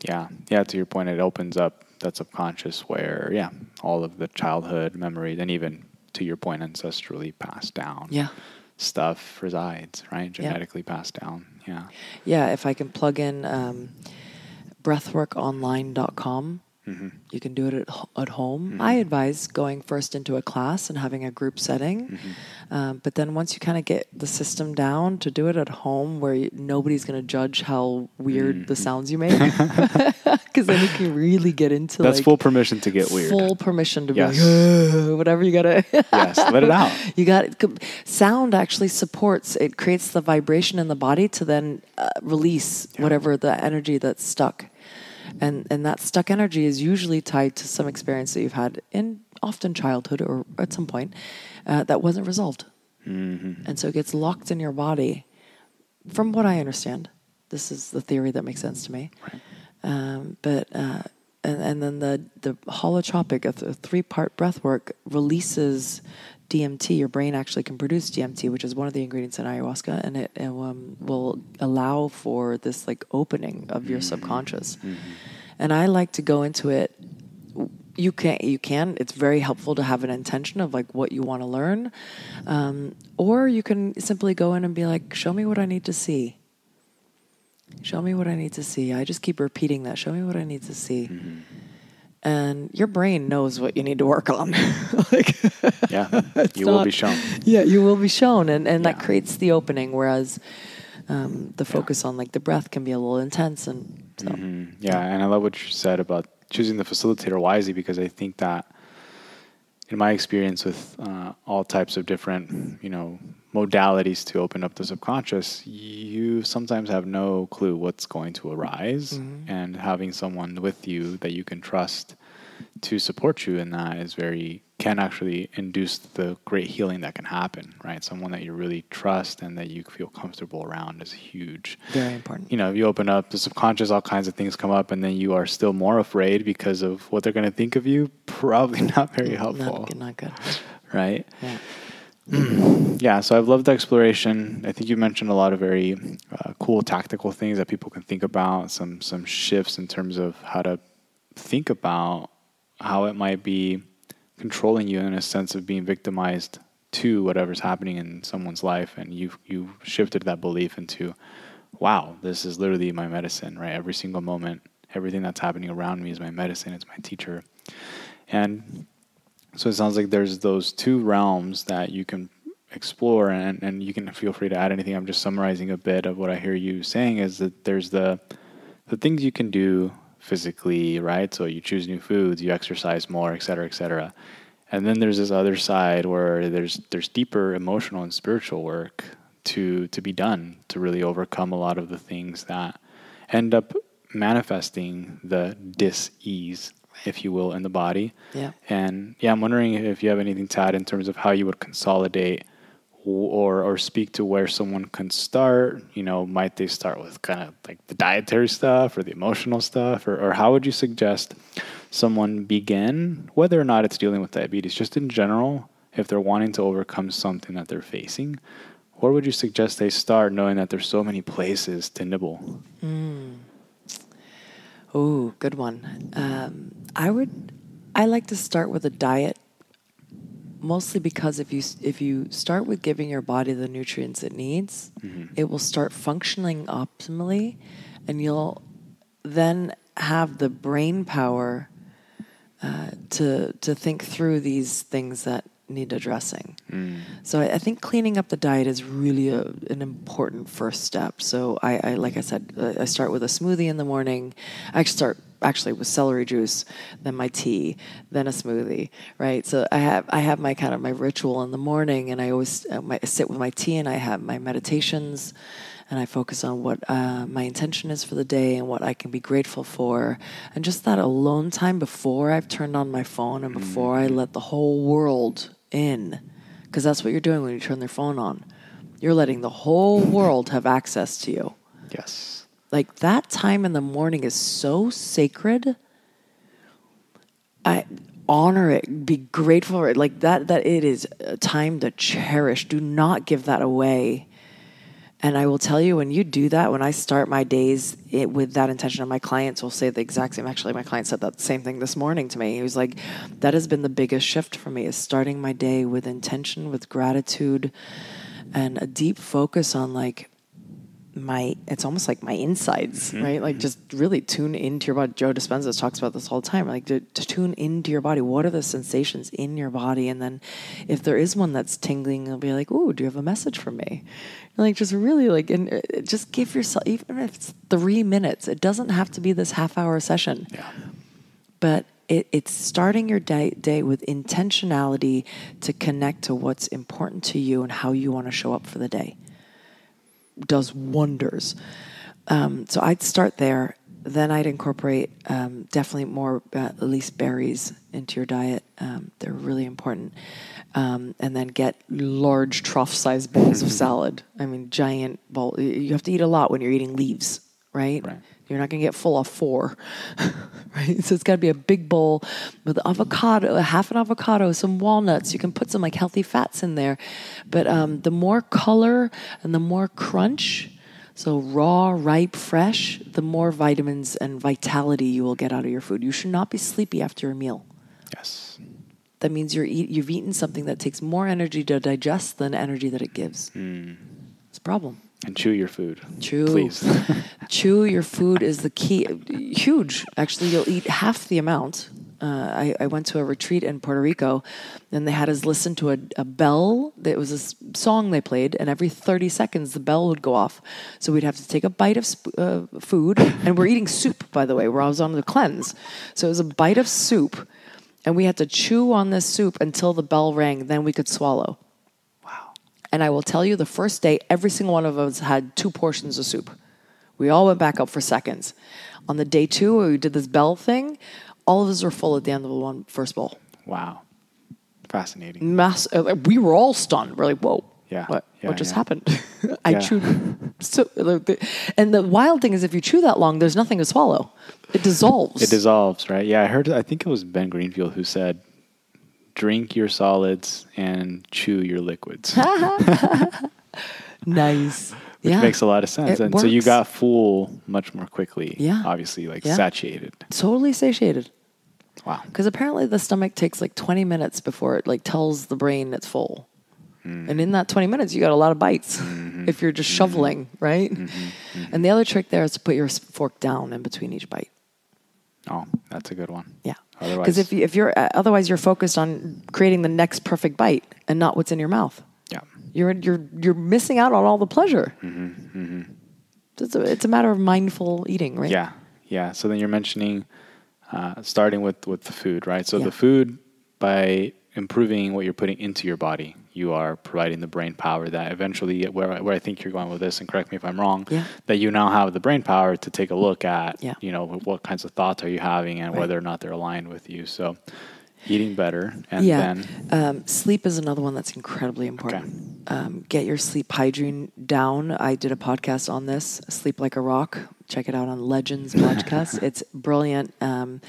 Yeah. Yeah. To your point, it opens up that subconscious where, yeah, all of the childhood memories and even to your point, ancestrally passed down Yeah. stuff resides, right? Genetically passed down. Yeah. Yeah, if I can plug in um, breathworkonline.com, Mm-hmm. you can do it at, at home. I advise going first into a class and having a group setting. Mm-hmm. Um, but then once you kind of get the system down, to do it at home where you, nobody's going to judge how weird the Mm-hmm. sounds you make. [LAUGHS] Because then you can really get into That's like full permission to get weird. full permission to Yes. be like, whatever you got to. yes. Let it out. [LAUGHS] You got sound actually supports it creates the vibration in the body to then uh, release whatever the energy that's stuck, and and that stuck energy is usually tied to some experience that you've had in often childhood or at some point uh, that wasn't resolved, Mm-hmm. and so it gets locked in your body. From what I understand, this is the theory that makes sense to me. Um, but uh, and, and then the the holotropic, a, th- a three part breath work releases DMT. Your brain actually can produce DMT, which is one of the ingredients in ayahuasca, and it, it um, will allow for this like opening of your subconscious. And I like to go into it. You can you can. It's very helpful to have an intention of like what you want to learn, um, or you can simply go in and be like, "Show me what I need to see." Show me what I need to see. I just keep repeating that. Show me what I need to see. And your brain knows what you need to work on. [LAUGHS] like, Yeah. [LAUGHS] You will be shown. yeah, you will be shown, and and that creates the opening. Whereas um, the focus on like the breath can be a little intense, and so Mhm. Yeah, and I love what you said about choosing the facilitator wisely because I think that, in my experience with uh, all types of different, you know, modalities to open up the subconscious, you sometimes have no clue what's going to arise, mm-hmm. and having someone with you that you can trust to support you in that is very can actually induce the great healing that can happen, right? Someone that you really trust and that you feel comfortable around is huge very important. you know, if you open up the subconscious, all kinds of things come up, and then you are still more afraid because of what they're going to think of you. Probably [LAUGHS] not very helpful, Not, not good. right? Yeah. [CLEARS THROAT] Yeah. So I've loved the exploration. I think you mentioned a lot of very uh, cool tactical things that people can think about. Some some shifts in terms of how to think about how it might be controlling you in a sense of being victimized to whatever's happening in someone's life, and you you shifted that belief into, wow, this is literally my medicine, right? Every single moment, everything that's happening around me is my medicine. It's my teacher, and so it sounds like there's those two realms that you can explore, and, and you can feel free to add anything. I'm just summarizing a bit of what I hear you saying is that there's the the things you can do physically, right? So you choose new foods, you exercise more, et cetera, et cetera. And then there's this other side where there's there's deeper emotional and spiritual work to to be done to really overcome a lot of the things that end up manifesting the dis-ease, if you will, in the body. Yeah. And yeah, I'm wondering if you have anything to add in terms of how you would consolidate or or speak to where someone can start. You know, might they start with kind of like the dietary stuff or the emotional stuff, or, or how would you suggest someone begin, whether or not it's dealing with diabetes, just in general, if they're wanting to overcome something that they're facing? Where would you suggest they start, knowing that there's so many places to nibble? Oh, good one. Um, I would. I like to start with a diet mostly because if you if you start with giving your body the nutrients it needs, it will start functioning optimally, and you'll then have the brain power uh, to to think through these things that need addressing. So I, I think cleaning up the diet is really a, an important first step. So I, I like I said, uh, I start with a smoothie in the morning. I start actually with celery juice, then my tea, then a smoothie. Right. So I have I have my kind of my ritual in the morning, and I always uh, my, sit with my tea, and I have my meditations. And I focus on what uh, my intention is for the day and what I can be grateful for. And just that alone time before I've turned on my phone and before I let the whole world in. Because that's what you're doing when you turn their phone on. You're letting the whole world have access to you. Yes. Like that time in the morning is so sacred. I honor it, be grateful for it. Like that that it is a time to cherish. Do not give that away. And I will tell you, when you do that, when I start my days it, with that intention, and my clients will say the exact same. Actually, my client said that same thing this morning to me. He was like, "That has been the biggest shift for me: is starting my day with intention, with gratitude, and a deep focus on like my it's almost like my insides right? Like just really tune into your body. Joe Dispenza talks about this all the time like to, to tune into your body. What are the sensations in your body? And then if there is one that's tingling it'll be like oh do you have a message for me? Like just really like and uh, just give yourself even if it's three minutes it doesn't have to be this half hour session. Yeah. but it, it's starting your day, day with intentionality to connect to what's important to you and how you want to show up for the day does wonders. Um, so I'd start there. Then I'd incorporate um, definitely more, uh, at least berries into your diet. Um, they're really important. Um, and then get large trough-sized bowls of [LAUGHS] salad. I mean, giant bowl. You have to eat a lot when you're eating leaves, right? Right. You're not going to get full off four, [LAUGHS] right? So it's got to be a big bowl with avocado, half an avocado, some walnuts. You can put some like healthy fats in there, but um, the more color and the more crunch, so raw, ripe, fresh, the more vitamins and vitality you will get out of your food. You should not be sleepy after your meal. Yes. That means you're eat, you've eaten something that takes more energy to digest than energy that it gives. It's a problem. And chew your food. Chew. Please. [LAUGHS] Chew your food is the key. Huge. Actually, you'll eat half the amount. Uh, I, I went to a retreat in Puerto Rico, and they had us listen to a, a bell. It was a song they played, and every 30 seconds the bell would go off. So we'd have to take a bite of sp- uh, food, and we're eating soup, by the way, where I was on the cleanse. So it was a bite of soup, and we had to chew on this soup until the bell rang, then we could swallow. And I will tell you, the first day, every single one of us had two portions of soup. We all went back up for seconds. On the day two, where we did this bell thing, all of us were full at the end of the one first bowl. Wow. Fascinating. Mass, uh, we were all stunned. We're like, "Whoa, Yeah, what, yeah, what just yeah. happened?" [LAUGHS] I Yeah. chewed. So, and the wild thing is, if you chew that long, there's nothing to swallow. It dissolves. It dissolves, right? Yeah, I heard. I think it was Ben Greenfield who said, "Drink your solids and chew your liquids," [LAUGHS] Nice. which yeah, makes a lot of sense. It and so you got full much more quickly. Yeah. obviously, like Yeah. satiated. totally satiated. Wow. Because apparently the stomach takes like 20 minutes before it like tells the brain it's full. Mm. And in that 20 minutes, you got a lot of bites mm-hmm. if you're just shoveling, mm-hmm. right? Mm-hmm. And the other trick there is to put your fork down in between each bite. Oh, that's a good one. Yeah. Because if, you, if you're, uh, otherwise you're focused on creating the next perfect bite and not what's in your mouth. yeah, You're, you're, you're missing out on all the pleasure. It's, a, it's a matter of mindful eating, right? yeah, yeah. So then you're mentioning uh, starting with with the food, right? So Yeah. the food by improving what you're putting into your body, you are providing the brain power that eventually, where where I think you're going with this, and correct me if I'm wrong, Yeah. that you now have the brain power to take a look at, Yeah. you know, what kinds of thoughts are you having and Right. whether or not they're aligned with you. So eating better, and yeah. then Um, sleep is another one that's incredibly important. Um, get your sleep hygiene down. I did a podcast on this, Sleep Like a Rock. Check it out on Legends podcast. [LAUGHS] it's brilliant. Um,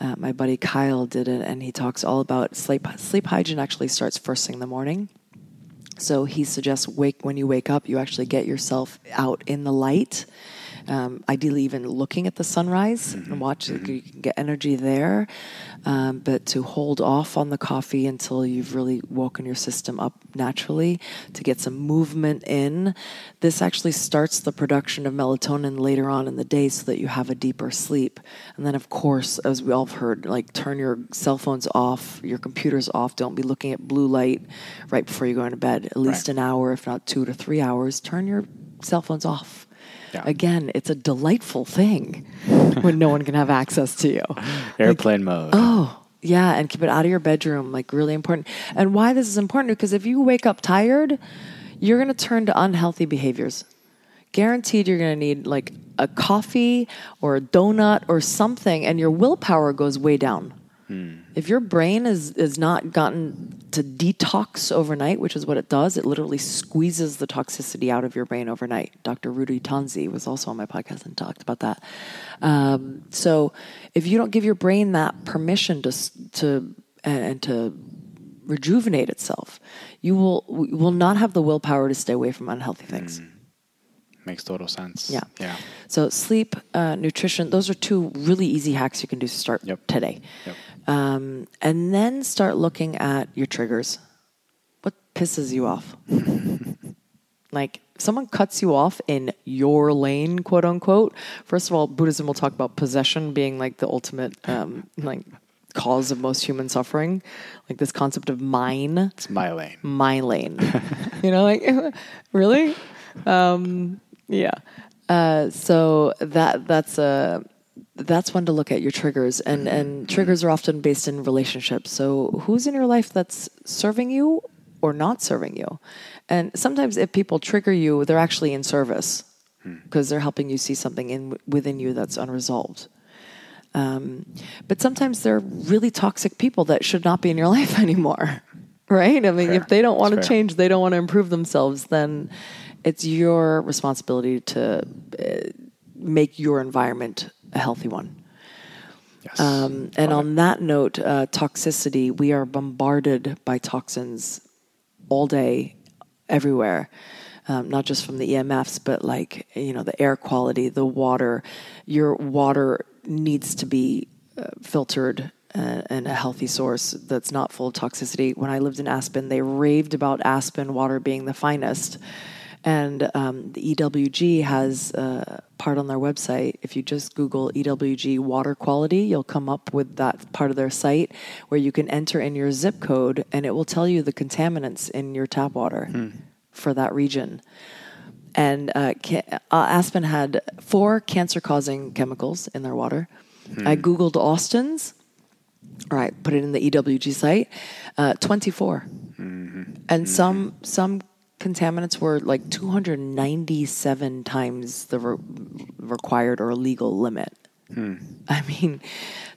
uh, my buddy Kyle did it, and he talks all about sleep. Sleep hygiene actually starts first thing in the morning. So he suggests wake when you wake up, you actually get yourself out in the light Um, ideally, even looking at the sunrise Mm-hmm. and watch, you can get energy there. Um, but to hold off on the coffee until you've really woken your system up naturally, to get some movement in. This actually starts the production of melatonin later on in the day so that you have a deeper sleep. And then, of course, as we all have heard, like turn your cell phones off, your computers off. Don't be looking at blue light right before you go into bed. At least Right. an hour, if not two to three hours. Turn your cell phones off. Yeah. Again, it's a delightful thing [LAUGHS] when no one can have access to you. Airplane mode. Oh, yeah, and keep it out of your bedroom, like really important. And why this is important because if you wake up tired, you're going to turn to unhealthy behaviors. Guaranteed, you're going to need like a coffee or a donut or something, and your willpower goes way down. Hmm. If your brain is is not gotten to detox overnight, which is what it does, it literally squeezes the toxicity out of your brain overnight. Dr. Rudy Tanzi was also on my podcast and talked about that. Um, so if you don't give your brain that permission to to and, to rejuvenate itself, you will will not have the willpower to stay away from unhealthy things. Makes total sense. Yeah. Yeah. So sleep, uh, nutrition, those are two really easy hacks you can do to start Yep. today. Yep. Um, and then start looking at your triggers. What pisses you off? [LAUGHS] like if someone cuts you off in your lane, quote unquote. First of all, Buddhism will talk about possession being like the ultimate um, like cause of most human suffering. Like this concept of mine It's my lane. my lane. [LAUGHS] you know, like [LAUGHS] really? Um, yeah. Uh, so that that's a that's one to look at your triggers, and and triggers are often based in relationships. So who's in your life that's serving you or not serving you? And sometimes if people trigger you, they're actually in service because they're helping you see something in within you that's unresolved. Um, but sometimes they're really toxic people that should not be in your [LAUGHS] life anymore. Right? I mean, Fair. if they don't want to change, they don't want to improve themselves, then it's your responsibility to uh, make your environment a healthy one. Yes. Um, and Love on that note, uh, toxicity, we are bombarded by toxins all day, everywhere. Um, not just from the EMFs, but like, you know, the air quality, the water. Your water needs to be uh, filtered uh, and a healthy source that's not full of toxicity. When I lived in Aspen, they raved about Aspen water being the finest. And um, the EWG has a part on their website. If you just Google EWG water quality, you'll come up with that part of their site where you can enter in your zip code and it will tell you the contaminants in your tap water for that region. And uh, uh, Aspen had four cancer causing chemicals in their water. I Googled Austin's. All right, put it in the EWG site. Uh, 24 and some some contaminants were like 297 times the re- required or legal limit. I mean,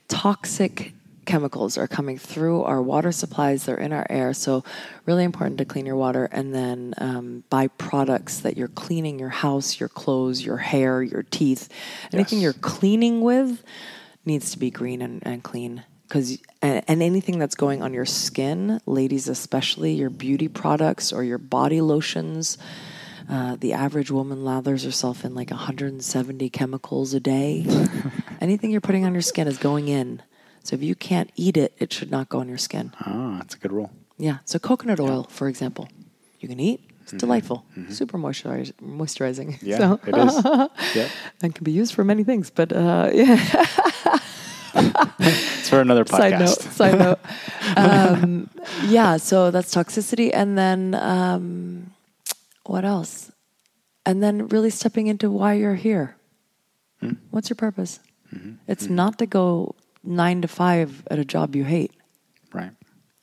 toxic chemicals are coming through our water supplies. They're in our air, so really important to clean your water and then um, buy products that you're cleaning your house, your clothes, your hair, your teeth. Anything Yes. you're cleaning with needs to be green and, and clean because and, and anything that's going on your skin ladies especially your beauty products or your body lotions uh, the average woman lathers herself in like 170 chemicals a day. [LAUGHS] Anything you're putting on your skin is going in. So if you can't eat it it should not go on your skin. Oh, that's a good rule. yeah so coconut oil for example you can eat. It's delightful. Super moisturiz- moisturizing. Yeah, so, it is. [LAUGHS] Yep. and can be used for many things but uh, [LAUGHS] yeah It's for another side note podcast. side note. [LAUGHS] Um, yeah so that's toxicity and then um, what else? And then really stepping into why you're here. What's your purpose? It's not to go nine to five at a job you hate. Right.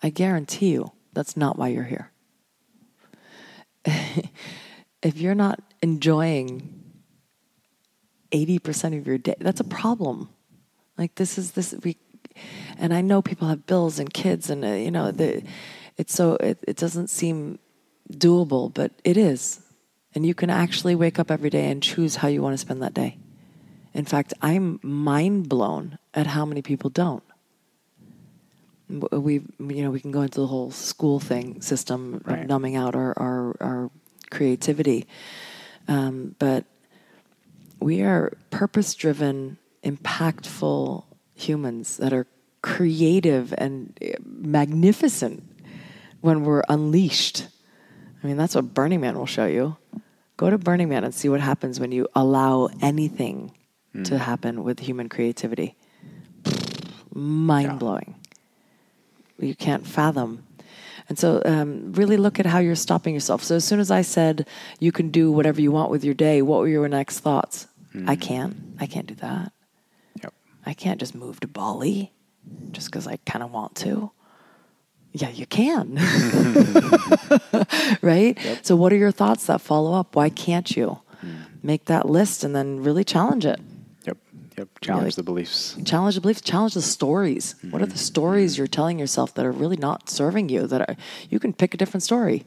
i guarantee you that's not why you're here. [LAUGHS] If you're not enjoying 80% of your day that's a problem like this is this we and i know people have bills and kids and uh, you know the, it's so it, it doesn't seem doable but it is. And you can actually wake up every day and choose how you want to spend that day. In fact i'm mind blown at how many people don't. We you know we can go into the whole school thing system Right. of numbing out our our, our creativity. Um, but we are purpose driven, impactful humans that are creative and magnificent when we're unleashed. I mean, that's what Burning Man will show you. Go to Burning Man and see what happens when you allow anything to happen with human creativity. Mind blowing. You can't fathom. And so, um, really look at how you're stopping yourself. So, as soon as I said you can do whatever you want with your day, what were your next thoughts? I can't. I can't do that. Yep. I can't just move to Bali just because I kind of want to. Yeah, you can. [LAUGHS] right? So, what are your thoughts that follow up? Why can't you? Hmm. Make that list and then really challenge it. Yep. Yep. Challenge like- the beliefs. Challenge the beliefs, challenge the stories. What are the hmm. stories hmm. you're telling yourself that are really not serving you? That are, you can pick a different story.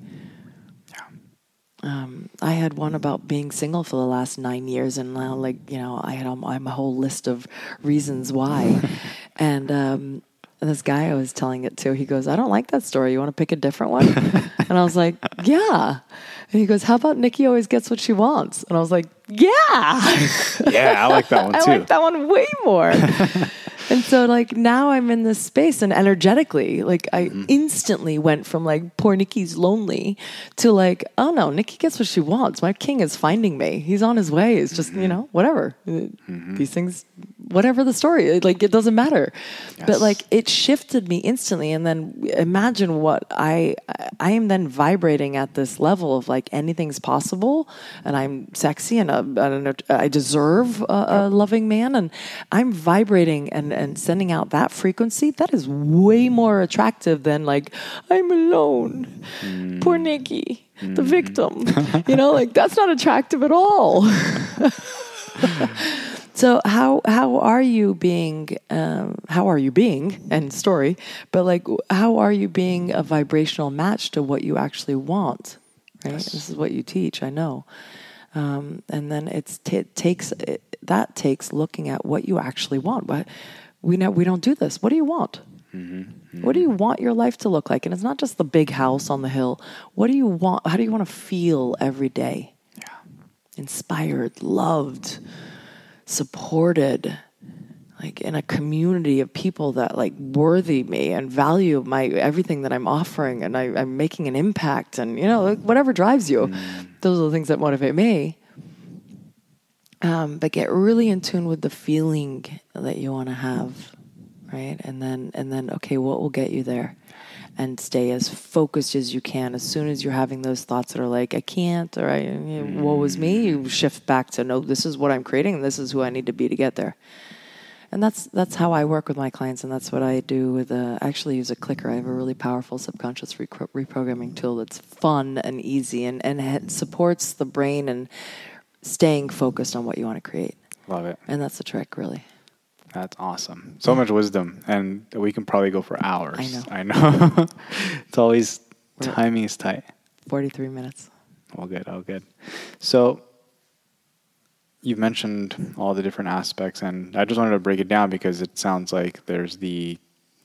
Um, I had one about being single for the last nine years, and now, like you know, I had um, I have a whole list of reasons why. [LAUGHS] and um, this guy I was telling it to, he goes, "I don't like that story. You want to pick a different one?" [LAUGHS] and I was like, "Yeah." And he goes, "How about Nikki always gets what she wants?" And I was like, "Yeah." [LAUGHS] Yeah, I like that one I too. like that one way more. And so like now I'm in this space and energetically, like I Mm-hmm. instantly went from like poor Nikki's lonely to like, oh no, Nikki gets what she wants. My king is finding me. He's on his way. It's just, Mm-hmm. you know, whatever. Uh, These things whatever the story, like it doesn't matter. But like it shifted me instantly and then imagine what I I am then vibrating at this level of like anything's possible and I'm sexy and, uh, and I deserve a, a loving man and I'm vibrating and and sending out that frequency that is way more attractive than like I'm alone. Poor Nikki, the victim. [LAUGHS] you know, like that's not attractive at all. [LAUGHS] So how how are you being um, how are you being and story, but like how are you being a vibrational match to what you actually want? Right, this is what you teach. I know, um, and then it's t- it takes it, that takes looking at what you actually want. But we know we don't do this. What do you want? Mm-hmm. What do you want your life to look like? And it's not just the big house on the hill. What do you want? How do you want to feel every day? Yeah. Inspired, loved supported like in a community of people that like worthy me and value my everything that I'm offering and I, I'm making an impact and you know like, whatever drives you mm. those are the things that motivate me um, but get really in tune with the feeling that you want to have right? And then and then okay what will get you there? And stay as focused as you can. As soon as you're having those thoughts that are like i can't or i woe is me you shift back to no this is what i'm creating. This is who i need to be to get there. And that's that's how I work with my clients, and that's what I do with. A, I actually use a clicker. I have a really powerful subconscious repro- reprogramming tool that's fun and easy, and and it supports the brain and staying focused on what you want to create. Love it. And that's the trick, really. That's awesome. So much wisdom, and we can probably go for hours. I know. I know. [LAUGHS] it's always We're- timing is tight. Forty-three minutes. All good. All good. So you've mentioned all the different aspects, and I just wanted to break it down because it sounds like there's the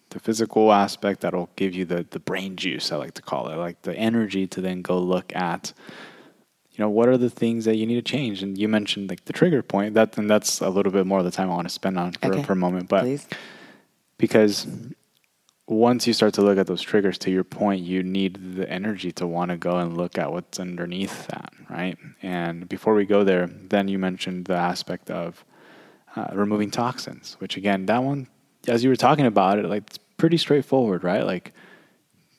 the physical aspect that'll give you the the brain juice. I like to call it, like the energy to then go look at. You know what are the things that you need to change, and you mentioned like the trigger point. That and that's a little bit more of the time I want to spend on for, Okay. for a moment. But Please. because once you start to look at those triggers to your point you need the energy to want to go and look at what's underneath that right and before we go there then you mentioned the aspect of uh, removing toxins which again that one as you were talking about it like it's pretty straightforward right like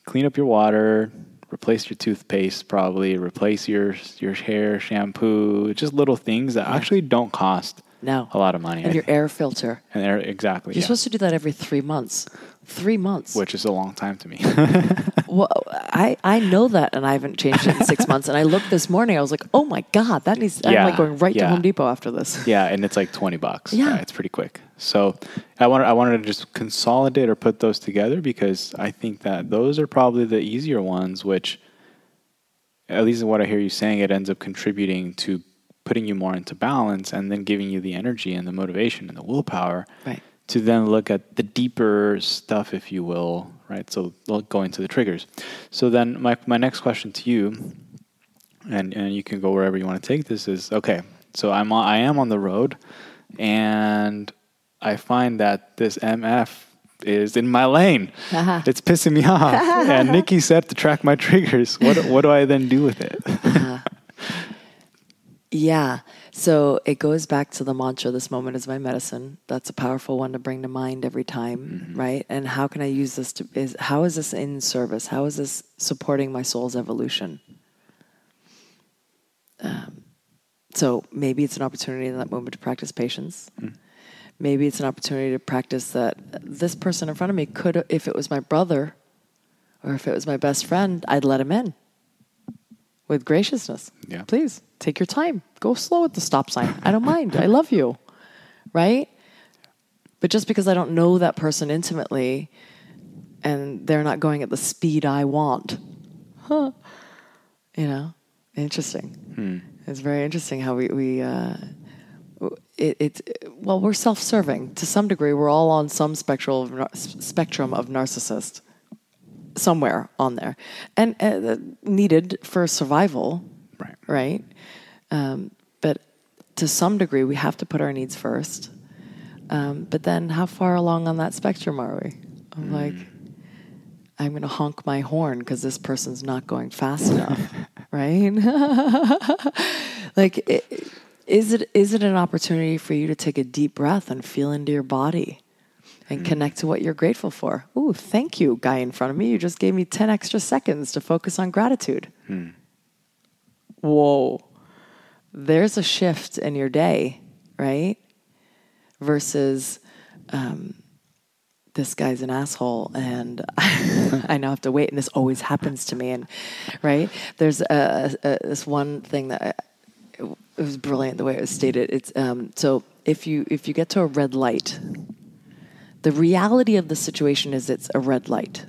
clean up your water replace your toothpaste probably replace your your hair shampoo just little things that actually don't cost No. a lot of money And I your think. air filter. and they're- exactly You're yeah. supposed to do that every three months. Three months. which is a long time to me [LAUGHS] Well, I, I know that, and I haven't changed it in six [LAUGHS] months. And I looked this morning. I was like, oh my god, that needs. I'm like going right to. Home Depot after this. [LAUGHS] Yeah, and it's like twenty bucks. Yeah. it's pretty quick. So I wanted I wanted to just consolidate or put those together because I think that those are probably the easier ones, which at least in what I hear you saying, it ends up contributing to putting you more into balance and then giving you the energy and the motivation and the willpower Right. To then look at the deeper stuff, if you will, right? So going to the triggers. So then my, my next question to you, and, and you can go wherever you want to take this, is okay, So I'm on, I am on the road, and I find that this MF is in my lane. [LAUGHS] it's pissing me off. [LAUGHS] and Nikki said to track my triggers. What what do I then do with it? Uh-huh. [LAUGHS] Yeah. So it goes back to the mantra this moment is my medicine. That's a powerful one to bring to mind every time, right? And how can I use this to is how is this in service? How is this supporting my soul's evolution? Um, so maybe it's an opportunity in that moment to practice patience. Maybe it's an opportunity to practice that this person in front of me could, if it was my brother or if it was my best friend, I'd let him in with graciousness. Yeah. Please take your time. Go slow at the stop sign. I don't mind. I love you. Right? But just because I don't know that person intimately and they're not going at the speed I want, huh, you know, interesting. It's very interesting how we, we uh, it, it's, well, we're self serving to some degree. We're all on some spectral of, spectrum of narcissist somewhere on there. And uh, needed for survival Right. right? Um, but to some degree we have to put our needs first. Um, but then how far along on that spectrum are we? I'm like i'm going to honk my horn because this person's not going fast enough [LAUGHS] right? [LAUGHS] Like it, is it is it an opportunity for you to take a deep breath and feel into your body and connect to what you're grateful for. Ooh, thank you, guy in front of me. You just gave me 10 extra seconds to focus on gratitude. Whoa. There's a shift in your day, right? Versus um, this guy's an asshole and [LAUGHS] I now have to wait and this always happens to me and right there's a, a, this one thing that I, it was brilliant the way it was stated it's um, so if you if you get to a red light the reality of the situation is it's a red light,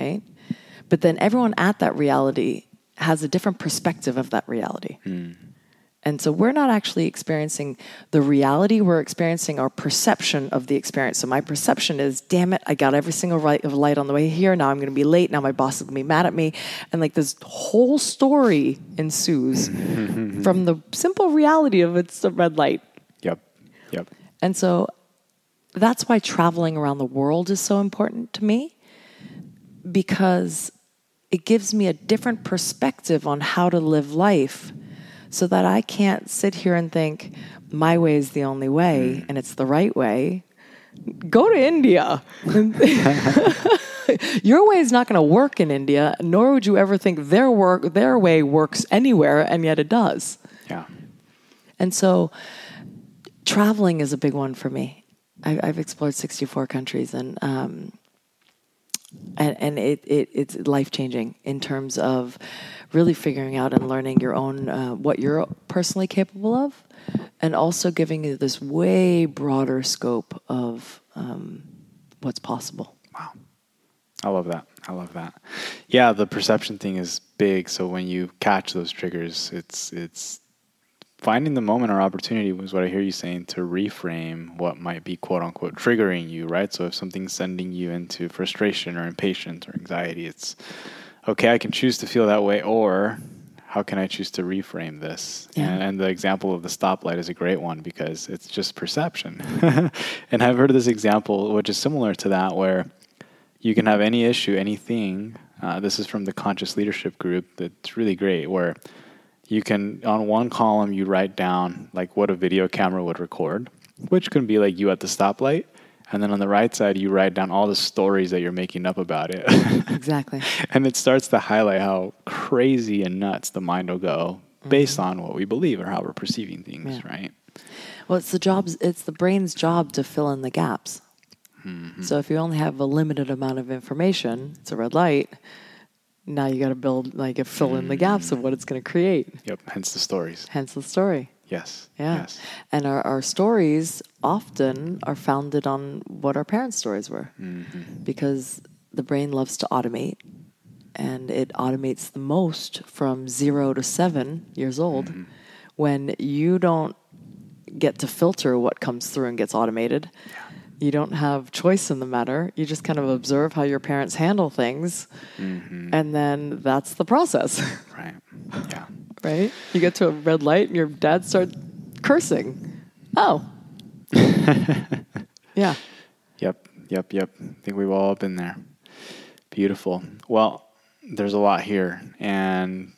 right? But then everyone at that reality has a different perspective of that reality. Hmm. And so we're not actually experiencing the reality, we're experiencing our perception of the experience. So my perception is, damn it, I got every single right of light on the way here. Now I'm going to be late. Now my boss is going to be mad at me. And like this whole story ensues [LAUGHS] from the simple reality of it's a red light. Yep. Yep. And so that's why traveling around the world is so important to me because it gives me a different perspective on how to live life so that I can't sit here and think my way is the only way mm. and it's the right way. Go to India. [LAUGHS] Your way is not going to work in India, nor would you ever think their work their way works anywhere and yet it does. Yeah. And so traveling is a big one for me. I, I've explored 64 countries and, um, and, and it, it, it's life changing in terms of really figuring out and learning your own, uh, what you're personally capable of, and also giving you this way broader scope of um, what's possible. Wow, I love that. I love that. Yeah, the perception thing is big. So when you catch those triggers, it's it's finding the moment or opportunity was what I hear you saying to reframe what might be quote unquote triggering you, right? So if something's sending you into frustration or impatience or anxiety, it's okay, I can choose to feel that way or how can I choose to reframe this? Yeah. And, and the example of the stoplight is a great one because it's just perception. [LAUGHS] and I've heard this example, which is similar to that, where you can have any issue, anything. Uh, this is from the conscious leadership group. That's really great. Where you can on one column you write down like what a video camera would record, which can be like you at the stoplight, and then on the right side you write down all the stories that you're making up about it. Exactly. [LAUGHS] and it starts to highlight how crazy and nuts the mind will go mm-hmm. based on what we believe or how we're perceiving things, Yeah. right? Well, it's the job's it's the brain's job to fill in the gaps. Mm-hmm. So if you only have a limited amount of information, it's a red light. Now you got to build like a fill in the gaps of what it's going to create. Yep. Hence the stories. Hence the story. Yes. Yeah. Yes. And our, our stories often are founded on what our parents' stories were. Mm-hmm. Because the brain loves to automate and it automates the most from zero to seven years old mm-hmm. when you don't get to filter what comes through and gets automated. You don't have choice in the matter. You just kind of observe how your parents handle things, mm-hmm. and then that's the process. [LAUGHS] Right. Yeah. right? You get to a red light and your dad starts cursing. Oh. [LAUGHS] yeah. Yep, yep, yep. I think we've all been there. Beautiful. Well, there's a lot here, and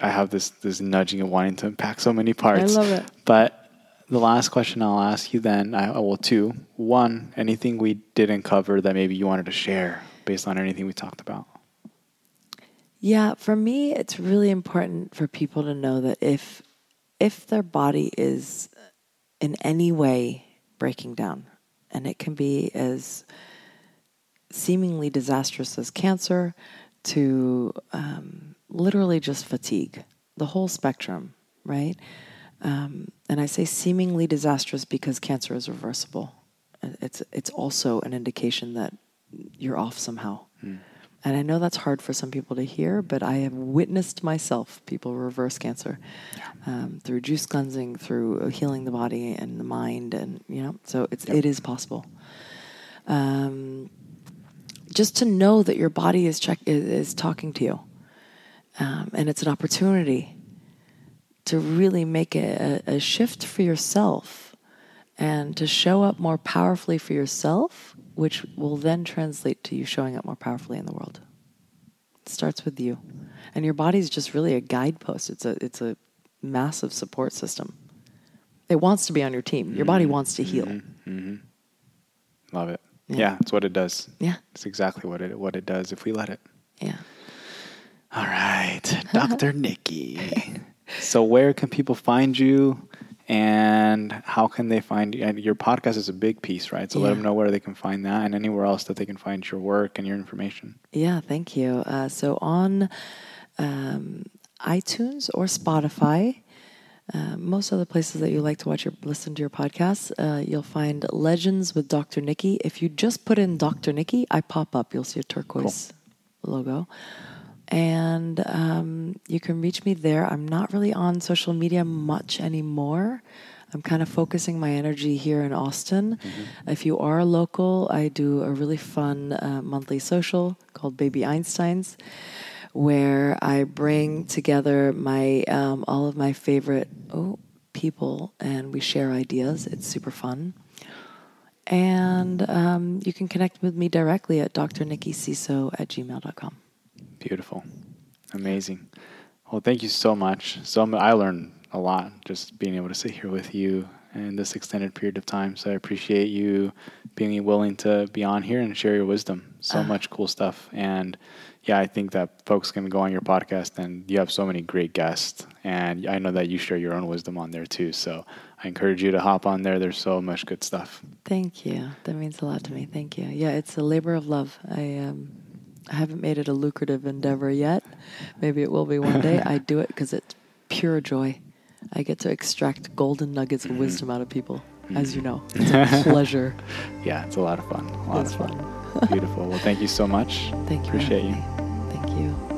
I have this this nudging of wanting to unpack so many parts. I love it. But the last question I'll ask you then, I will two. One, anything we didn't cover that maybe you wanted to share based on anything we talked about. Yeah, for me, it's really important for people to know that if if their body is in any way breaking down, and it can be as seemingly disastrous as cancer to um, literally just fatigue, the whole spectrum, right? Um, and I say seemingly disastrous because cancer is reversible. It's it's also an indication that you're off somehow. Mm. And I know that's hard for some people to hear, but I have witnessed myself people reverse cancer yeah. um, through juice cleansing, through healing the body and the mind, and you know, so it's yep. it is possible. Um, just to know that your body is check is, is talking to you, um, and it's an opportunity to really make a, a shift for yourself and to show up more powerfully for yourself which will then translate to you showing up more powerfully in the world. It starts with you. And your body is just really a guidepost. It's a it's a massive support system. It wants to be on your team. Your body mm-hmm. wants to heal. Mm-hmm. Mm-hmm. Love it. Yeah. yeah, it's what it does. Yeah. It's exactly what it what it does if we let it. Yeah. All right, Dr. Nikki. [LAUGHS] so where can people find you? and how can they find you? And your podcast is a big piece, right? So yeah. let them know where they can find that and anywhere else that they can find your work and your information. Yeah, thank you. Uh, so on um, iTunes or Spotify, uh, most other places that you like to watch or listen to your podcasts, uh, you'll find Legends with Dr. Nikki. If you just put in Dr. Nikki, I pop up. You'll see a turquoise cool. logo and um, you can reach me there. I'm not really on social media much anymore. I'm kind of focusing my energy here in Austin. Mm-hmm. If you are local, I do a really fun uh, monthly social called Baby Einsteins, where I bring together my um, all of my favorite oh, people and we share ideas. It's super fun. And um, you can connect with me directly at drnikkisiso at gmail.com. Beautiful. Amazing. Well, thank you so much. So I learned a lot just being able to sit here with you in this extended period of time. So I appreciate you being willing to be on here and share your wisdom. So uh. much cool stuff. And yeah, I think that folks can go on your podcast and you have so many great guests. And I know that you share your own wisdom on there too. So I encourage you to hop on there. There's so much good stuff. Thank you. That means a lot to me. Thank you. Yeah, it's a labor of love. I um, I haven't made it a lucrative endeavor yet. Maybe it will be one day. I do it because it's pure joy. I get to extract golden nuggets of mm-hmm. wisdom out of people, mm-hmm. as you know. It's a pleasure. [LAUGHS] yeah, it's a lot of fun. A lot it's of fun. fun. Beautiful. Well, thank you so much. [LAUGHS] Thank you. Appreciate you. Thank you.